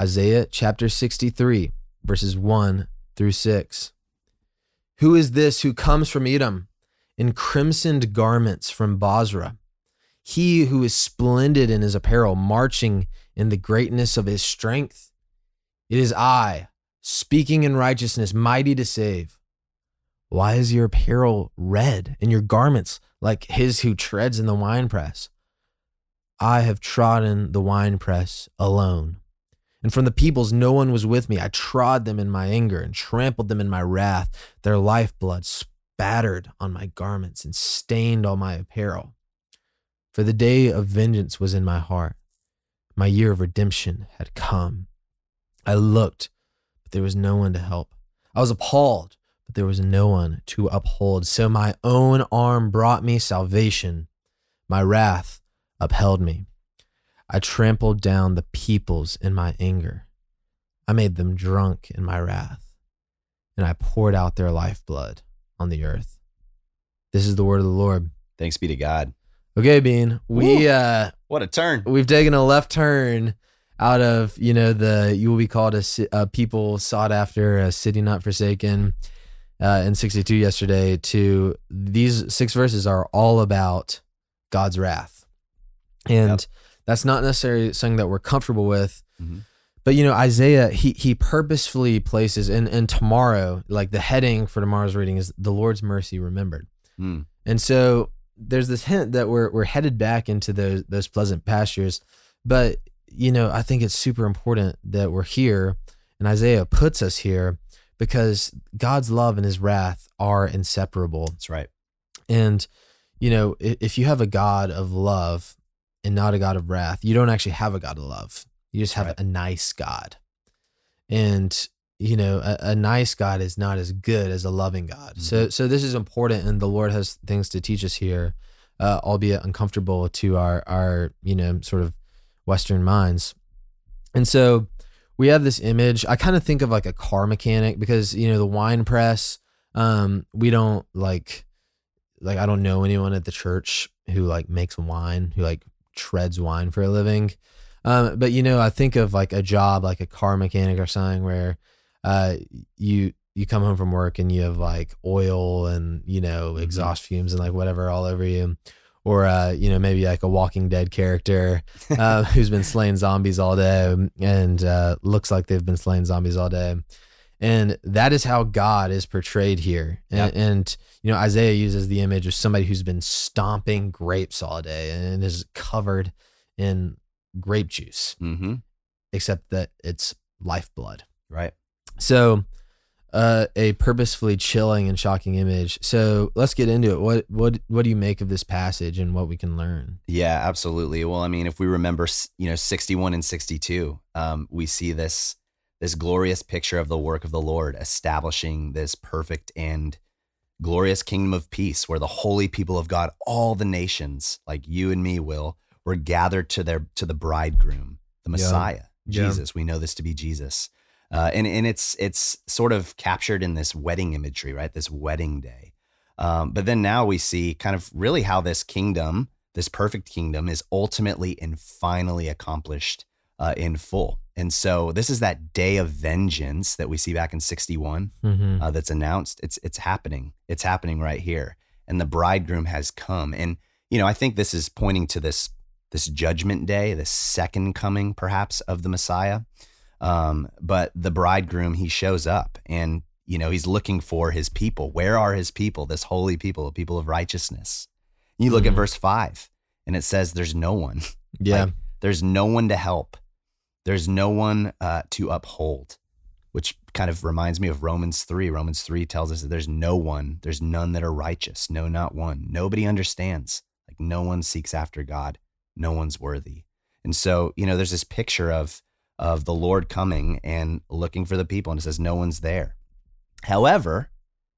Isaiah chapter 63, verses 1 through 6. Who is this who comes from Edom in crimsoned garments from Bozrah? He who is splendid in his apparel, marching in the greatness of his strength. It is I, speaking in righteousness, mighty to save. Why is your apparel red and your garments like his who treads in the winepress? I have trodden the winepress alone. And from the peoples, no one was with me. I trod them in my anger and trampled them in my wrath. Their lifeblood spattered on my garments and stained all my apparel. For the day of vengeance was in my heart. My year of redemption had come. I looked, but there was no one to help. I was appalled, but there was no one to uphold. So my own arm brought me salvation. My wrath upheld me. I trampled down the peoples in my anger. I made them drunk in my wrath, and I poured out their lifeblood on the earth. This is the word of the Lord. Thanks be to God. Okay, Bean, we uh What a turn. we've taken a left turn out of you know the you will be called a, a people sought after a city not forsaken uh, in 62 yesterday to these six verses are all about god's wrath and Yep. That's not necessarily something that we're comfortable with Mhm. but you know isaiah he he purposefully places and and tomorrow like the heading for tomorrow's reading is the lord's mercy remembered Hmm. and so there's this hint that we're we're headed back into those those pleasant pastures. But you know, I think it's super important that we're here and Isaiah puts us here because God's love and his wrath are inseparable. That's right. And you know, if you have a God of love and not a God of wrath, you don't actually have a God of love. You just have Right. a nice God. And you know, a, a nice God is not as good as a loving God. So so this is important and the Lord has things to teach us here, uh, albeit uncomfortable to our our, you know, sort of Western minds. And so we have this image. I kind of think of like a car mechanic because, you know, the wine press, um, we don't like like I don't know anyone at the church who like makes wine, who like treads wine for a living. Um, but you know, I think of like a job like a car mechanic or something where uh you you come home from work and you have like oil and you know exhaust fumes and like whatever all over you. Or uh you know maybe like a walking dead character uh, who's been slaying zombies all day and uh looks like they've been slaying zombies all day and that is how god is portrayed here and, Yep. and you know isaiah uses the image of somebody who's been stomping grapes all day and is covered in grape juice Mm-hmm. except that it's lifeblood Right. so, uh, a purposefully chilling and shocking image. So let's get into it. What what what do you make of this passage and what we can learn? Yeah, absolutely. Well, I mean, if we remember, you know, 61 and 62, um, we see this this glorious picture of the work of the Lord establishing this perfect and glorious kingdom of peace where the holy people of God, all the nations, like you and me, will, were gathered to their to the bridegroom, the Messiah, Yeah. Jesus. We know this to be Jesus. Uh, and and it's it's sort of captured in this wedding imagery, right? This wedding day. Um, but then now we see kind of really how this kingdom, this perfect kingdom, is ultimately and finally accomplished uh, in full. And so this is that day of vengeance that we see back in 61 Mm-hmm. uh, that's announced. It's it's happening. It's happening right here, and the bridegroom has come. And you know, I think this is pointing to this this judgment day, the second coming, perhaps, of the Messiah. Um, but the bridegroom, he shows up, and you know, he's looking for his people. Where are his people? This holy people, people of righteousness. You look at Mhm. verse five, and it says, "There's no one." Yeah. Like, there's no one to help. There's no one uh, to uphold, which kind of reminds me of Romans 3. Romans 3 tells us that there's no one, there's none that are righteous. No, not one. Nobody understands. Like no one seeks after God. No one's worthy. And so, you know, there's this picture of of the Lord coming and looking for the people, and it says no one's there. However,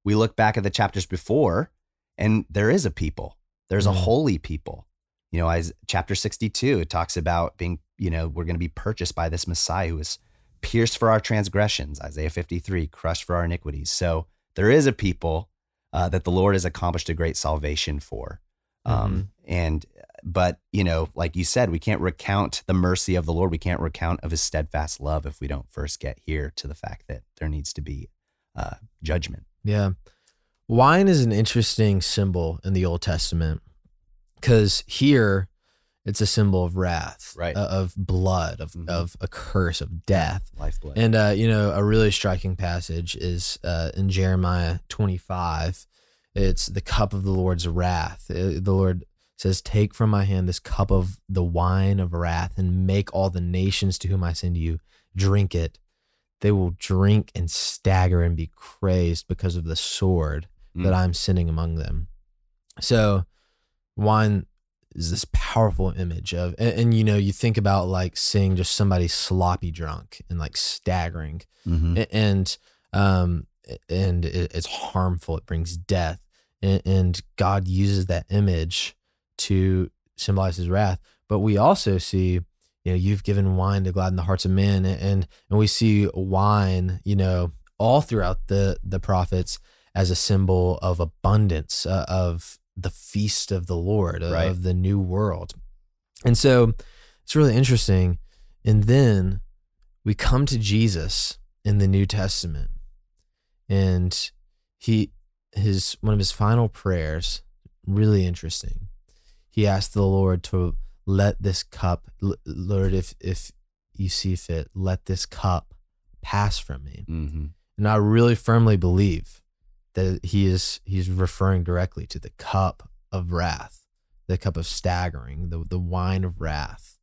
we look back at the chapters before, and there is a people. There's a Mhm. holy people. You know, as chapter 62, it talks about being, you know, we're going to be purchased by this Messiah who is pierced for our transgressions, Isaiah 53, crushed for our iniquities. So there is a people uh, that the Lord has accomplished a great salvation for. Um, And but you know, like you said, we can't recount the mercy of the Lord. We can't recount of His steadfast love if we don't first get here to the fact that there needs to be uh, judgment. Yeah. Wine is an interesting symbol in the Old Testament because here it's a symbol of wrath, Right. uh, of blood, of, Mhm. of a curse, of death. Lifeblood. And, uh, you know, a really striking passage is uh, in Jeremiah 25. It's the cup of the Lord's wrath. Uh, the Lord says, Take from my hand this cup of the wine of wrath and make all the nations to whom I send you drink it. They will drink and stagger and be crazed because of the sword that Mm. I'm sending among them. So, wine is this powerful image of, and, and, you know, you think about like seeing just somebody sloppy drunk and like staggering, Mhm. and um, and it, it's harmful. It brings death, and, and God uses that image to symbolize His wrath. But we also see, you know, you've given wine to gladden the hearts of men, and and, and we see wine, you know, all throughout the the prophets as a symbol of abundance, uh, of the feast of the Lord, of, Right. of the new world. And so it's really interesting. And then we come to Jesus in the New Testament, and he his one of his final prayers, really interesting. He asked the Lord to let this cup, Lord, if if you see fit, let this cup pass from me. Mhm. And I really firmly believe that he is he's referring directly to the cup of wrath, the cup of staggering, the the wine of wrath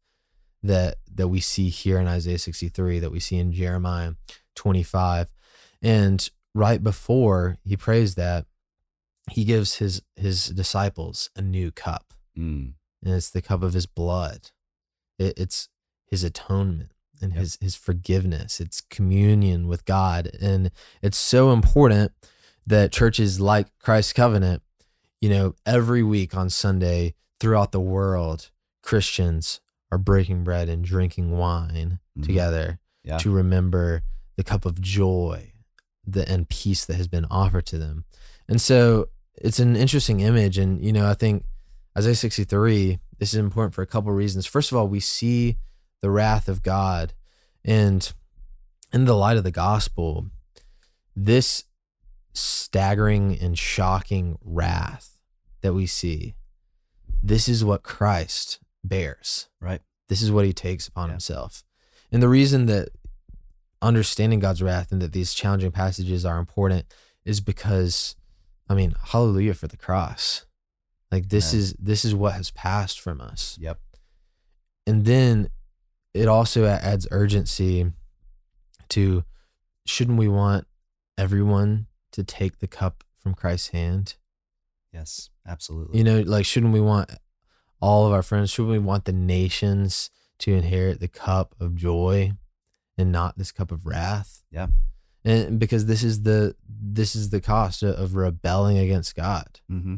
that that we see here in Isaiah 63, that we see in Jeremiah 25. And right before he prays that, he gives his his disciples a new cup. Mm. And it's the cup of his blood. It, it's his atonement and Yep. his his forgiveness. It's communion with God, and it's so important that churches like Christ's Covenant, you know, every week on Sunday throughout the world, Christians are breaking bread and drinking wine Mhm. together Yeah. to remember the cup of joy the, and peace that has been offered to them. And so it's an interesting image. And, you know, I think Isaiah 63, this is important for a couple of reasons. First of all, we see the wrath of God. And in the light of the gospel, this staggering and shocking wrath that we see, this is what Christ bears. Right. This is what he takes upon Yeah. himself. And the reason that understanding God's wrath and that these challenging passages are important is because I mean, hallelujah for the cross. Like this Amen. is this is what has passed from us. Yep. And then it also adds urgency to shouldn't we want everyone to take the cup from Christ's hand? Yes. Absolutely. You know, like shouldn't we want all of our friends, shouldn't we want the nations to inherit the cup of joy and not this cup of wrath? Yeah. And because this is the this is the cost of- rebelling against God mm-hmm.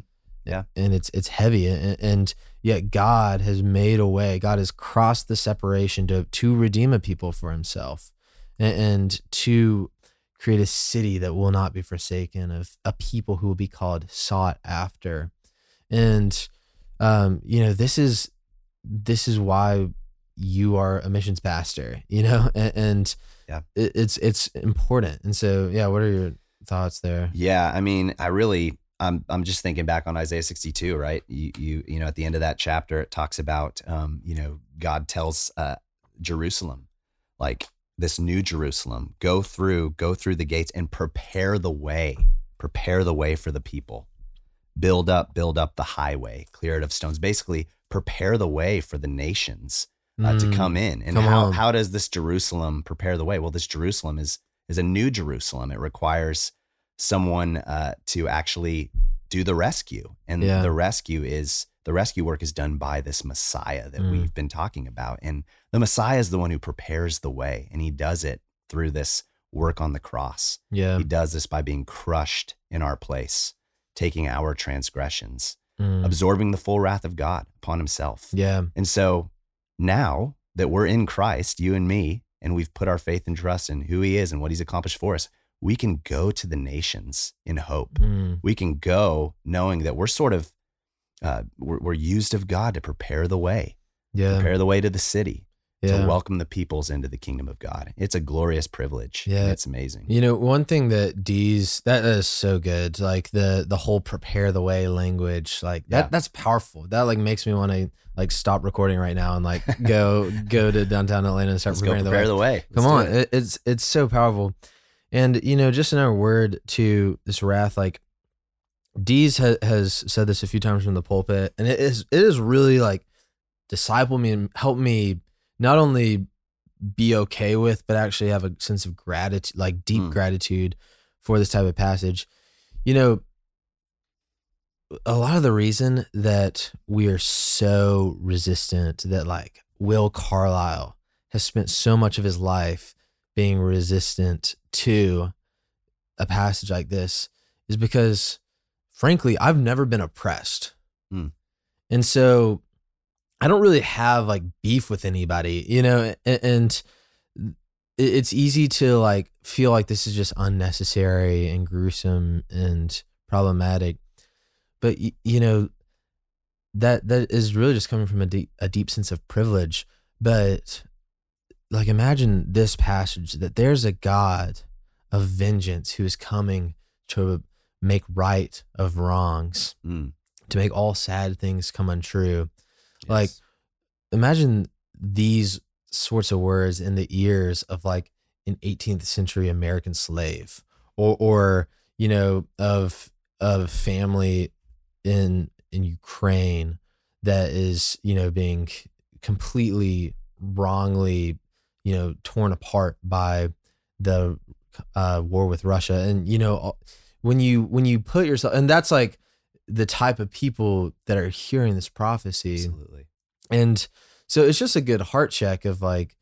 Yeah. And it's it's heavy and, and yet God has made a way. God has crossed the separation to to redeem a people for Himself, and, and to create a city that will not be forsaken, of a people who will be called sought after, and um, you know this is this is why you are a missions pastor, you know, and, and Yeah. it, it's it's important. And so yeah, what are your thoughts there? Yeah, I mean, I really, I'm, I'm just thinking back on Isaiah 62, right? You, you, you know, at the end of that chapter, it talks about, um, you know, God tells uh, Jerusalem, like this new Jerusalem, go through, go through the gates and prepare the way, prepare the way for the people, build up, build up the highway, clear it of stones. Basically, prepare the way for the nations uh, to Mm, come in. And come how, on. how does this Jerusalem prepare the way? Well, this Jerusalem is is a new Jerusalem. It requires someone uh, to actually do the rescue, and Yeah. the rescue is the rescue work is done by this Messiah that Mm. we've been talking about, and the Messiah is the one who prepares the way, and he does it through this work on the cross. Yeah. He does this by being crushed in our place, taking our transgressions, Mm, absorbing the full wrath of God upon himself. yeah. And so now that we're in Christ, you and me, and we've put our faith and trust in who he is and what he's accomplished for us, we can go to the nations in hope. Mm, We can go knowing that we're sort of uh, we're, we're used of God to prepare the way, Yeah. prepare the way to the city, Yeah. to welcome the peoples into the kingdom of God. It's a glorious privilege. Yeah. it's amazing. You know, one thing that Dees that is so good, like the the whole prepare the way language, like that Yeah. that's powerful. That like makes me want to like stop recording right now and like go go to downtown Atlanta and start Let's preparing prepare the way. the way. Come Let's on, it, it's it's so powerful. And you know, just another word to this wrath, like Dees ha- has said this a few times from the pulpit, and it is it is really like disciple me and help me not only be okay with, but actually have a sense of gratitude, like deep Mm. gratitude for this type of passage. You know, a lot of the reason that we are so resistant that like Will Carlisle has spent so much of his life being resistant to a passage like this is because frankly I've never been oppressed. Hmm. And so I don't really have like beef with anybody, you know, a- and it's easy to like feel like this is just unnecessary and gruesome and problematic. But you know that that is really just coming from a deep a deep sense of privilege. But like imagine this passage that there's a God of vengeance who is coming to make right of wrongs, Mm, to make all sad things come untrue. yes. Like, imagine these sorts of words in the ears of like an 18th century American slave or or you know of of family in in Ukraine that is you know being completely wrongly you know torn apart by the uh, war with Russia and you know when you when you put yourself and that's like the type of people that are hearing this prophecy absolutely. and so it's just a good heart check of like,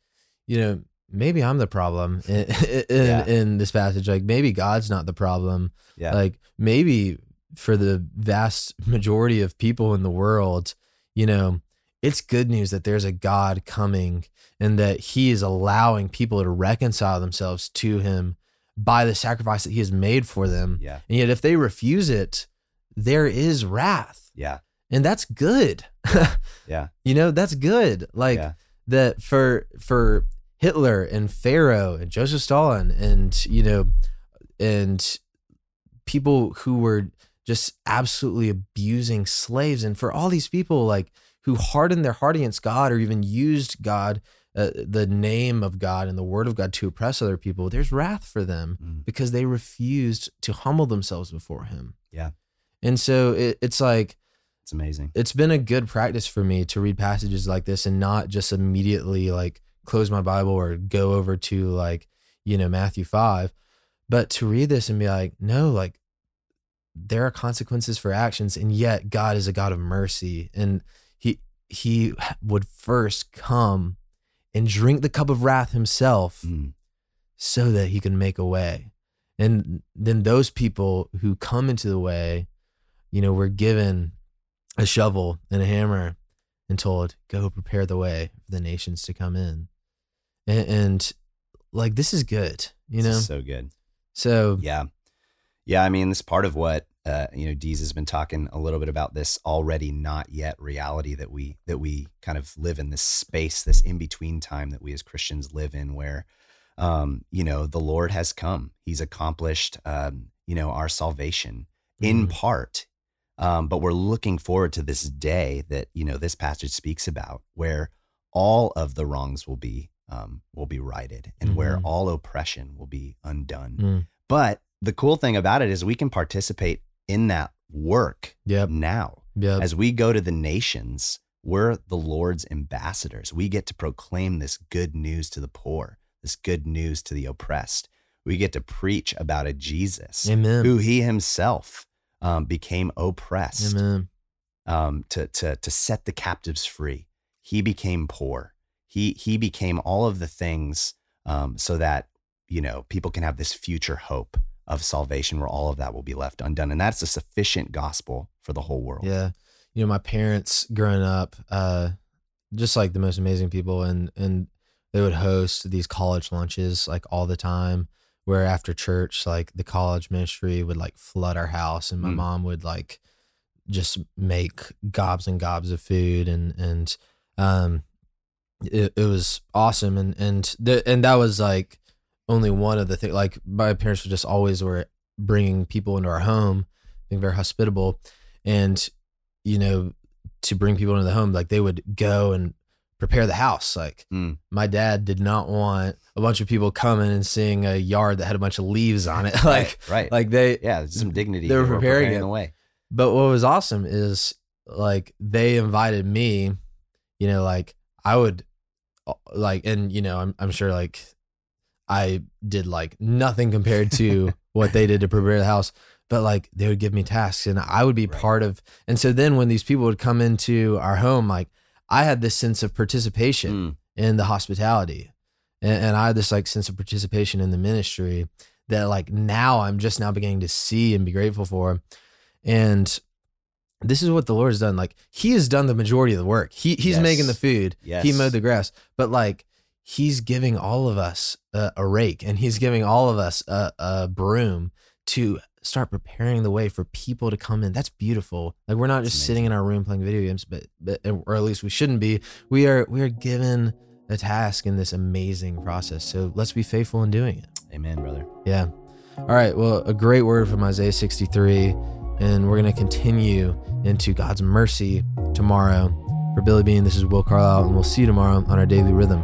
you know, maybe I'm the problem in in, Yeah. in this passage. Like maybe God's not the problem. Yeah. Like maybe for the vast majority of people in the world, you know, it's good news that there's a God coming and that he is allowing people to reconcile themselves to him by the sacrifice that he has made for them. yeah. And yet if they refuse it, there is wrath. Yeah. And that's good. Yeah. You know, that's good. Like yeah. that for for Hitler and Pharaoh and Joseph Stalin and you know and people who were just absolutely abusing slaves and for all these people like who hardened their heart against God or even used God uh, the name of God and the word of God to oppress other people there's wrath for them Mm, because they refused to humble themselves before him Yeah. and so it, it's like it's amazing. it's been a good practice for me to read passages like this and not just immediately like close my Bible or go over to like, you know, Matthew 5, but to read this and be like, no, like there are consequences for actions and yet God is a God of mercy and he he would first come and drink the cup of wrath himself Mm, so that he can make a way. And then those people who come into the way, you know, were given a shovel and a hammer and told, go prepare the way for the nations to come in. And, and like, this is good, you this know? is so good. So, Yeah. Yeah. I mean, this part of what, uh, you know, Dees has been talking a little bit about this already not yet reality that we, that we kind of live in this space, this in between time that we as Christians live in where, um, you know, the Lord has come. He's accomplished, um, you know, our salvation in Mhm. part. Um, but we're looking forward to this day that, you know, this passage speaks about where all of the wrongs will be, um, will be righted and where Mhm. all oppression will be undone. mm, But the cool thing about it is we can participate in that work yep, now. yep. As we go to the nations, we're the Lord's ambassadors. We get to proclaim this good news to the poor, this good news to the oppressed. We get to preach about a Jesus Amen. who he himself um, became oppressed Amen. um, to, to, to set the captives free. He became poor. He, he became all of the things um, so that, you know, people can have this future hope of salvation where all of that will be left undone. And that's a sufficient gospel for the whole world. Yeah. You know, my parents growing up, uh, just like the most amazing people and and they would host these college lunches like all the time where after church, like the college ministry would like flood our house and my Mm. mom would like just make gobs and gobs of food and and um it, it was awesome and and the, and that was like only one of the things like my parents were just always were bringing people into our home being very hospitable and you know to bring people into the home like they would go and prepare the house like Mm. my dad did not want a bunch of people coming and seeing a yard that had a bunch of leaves on it like right, right. like they yeah, some dignity. they were. We're preparing it. the way. but what was awesome is like they invited me, you know, like I would uh, like and you know, I'm I'm sure like I did like nothing compared to what they did to prepare the house, but like they would give me tasks and I would be Right. part of and so then when these people would come into our home like I had this sense of participation Mm. in the hospitality and, and i had this like sense of participation in the ministry that like now i'm just now beginning to see and be grateful for and this is what the lord has done like he has done the majority of the work he, he's Yes. making the food he mowed the grass but like he's giving all of us a, a rake and he's giving all of us a, a broom to start preparing the way for people to come in. That's beautiful. Like we're not That's just sitting in our room playing video games but, but or at least we shouldn't be. We are we are given a task in this amazing process. So let's be faithful in doing it. Amen, brother. yeah. All right. Well a great word from isaiah 63 and we're going to continue into god's mercy tomorrow. For billy bean this is will carlisle and we'll see you tomorrow on our daily rhythm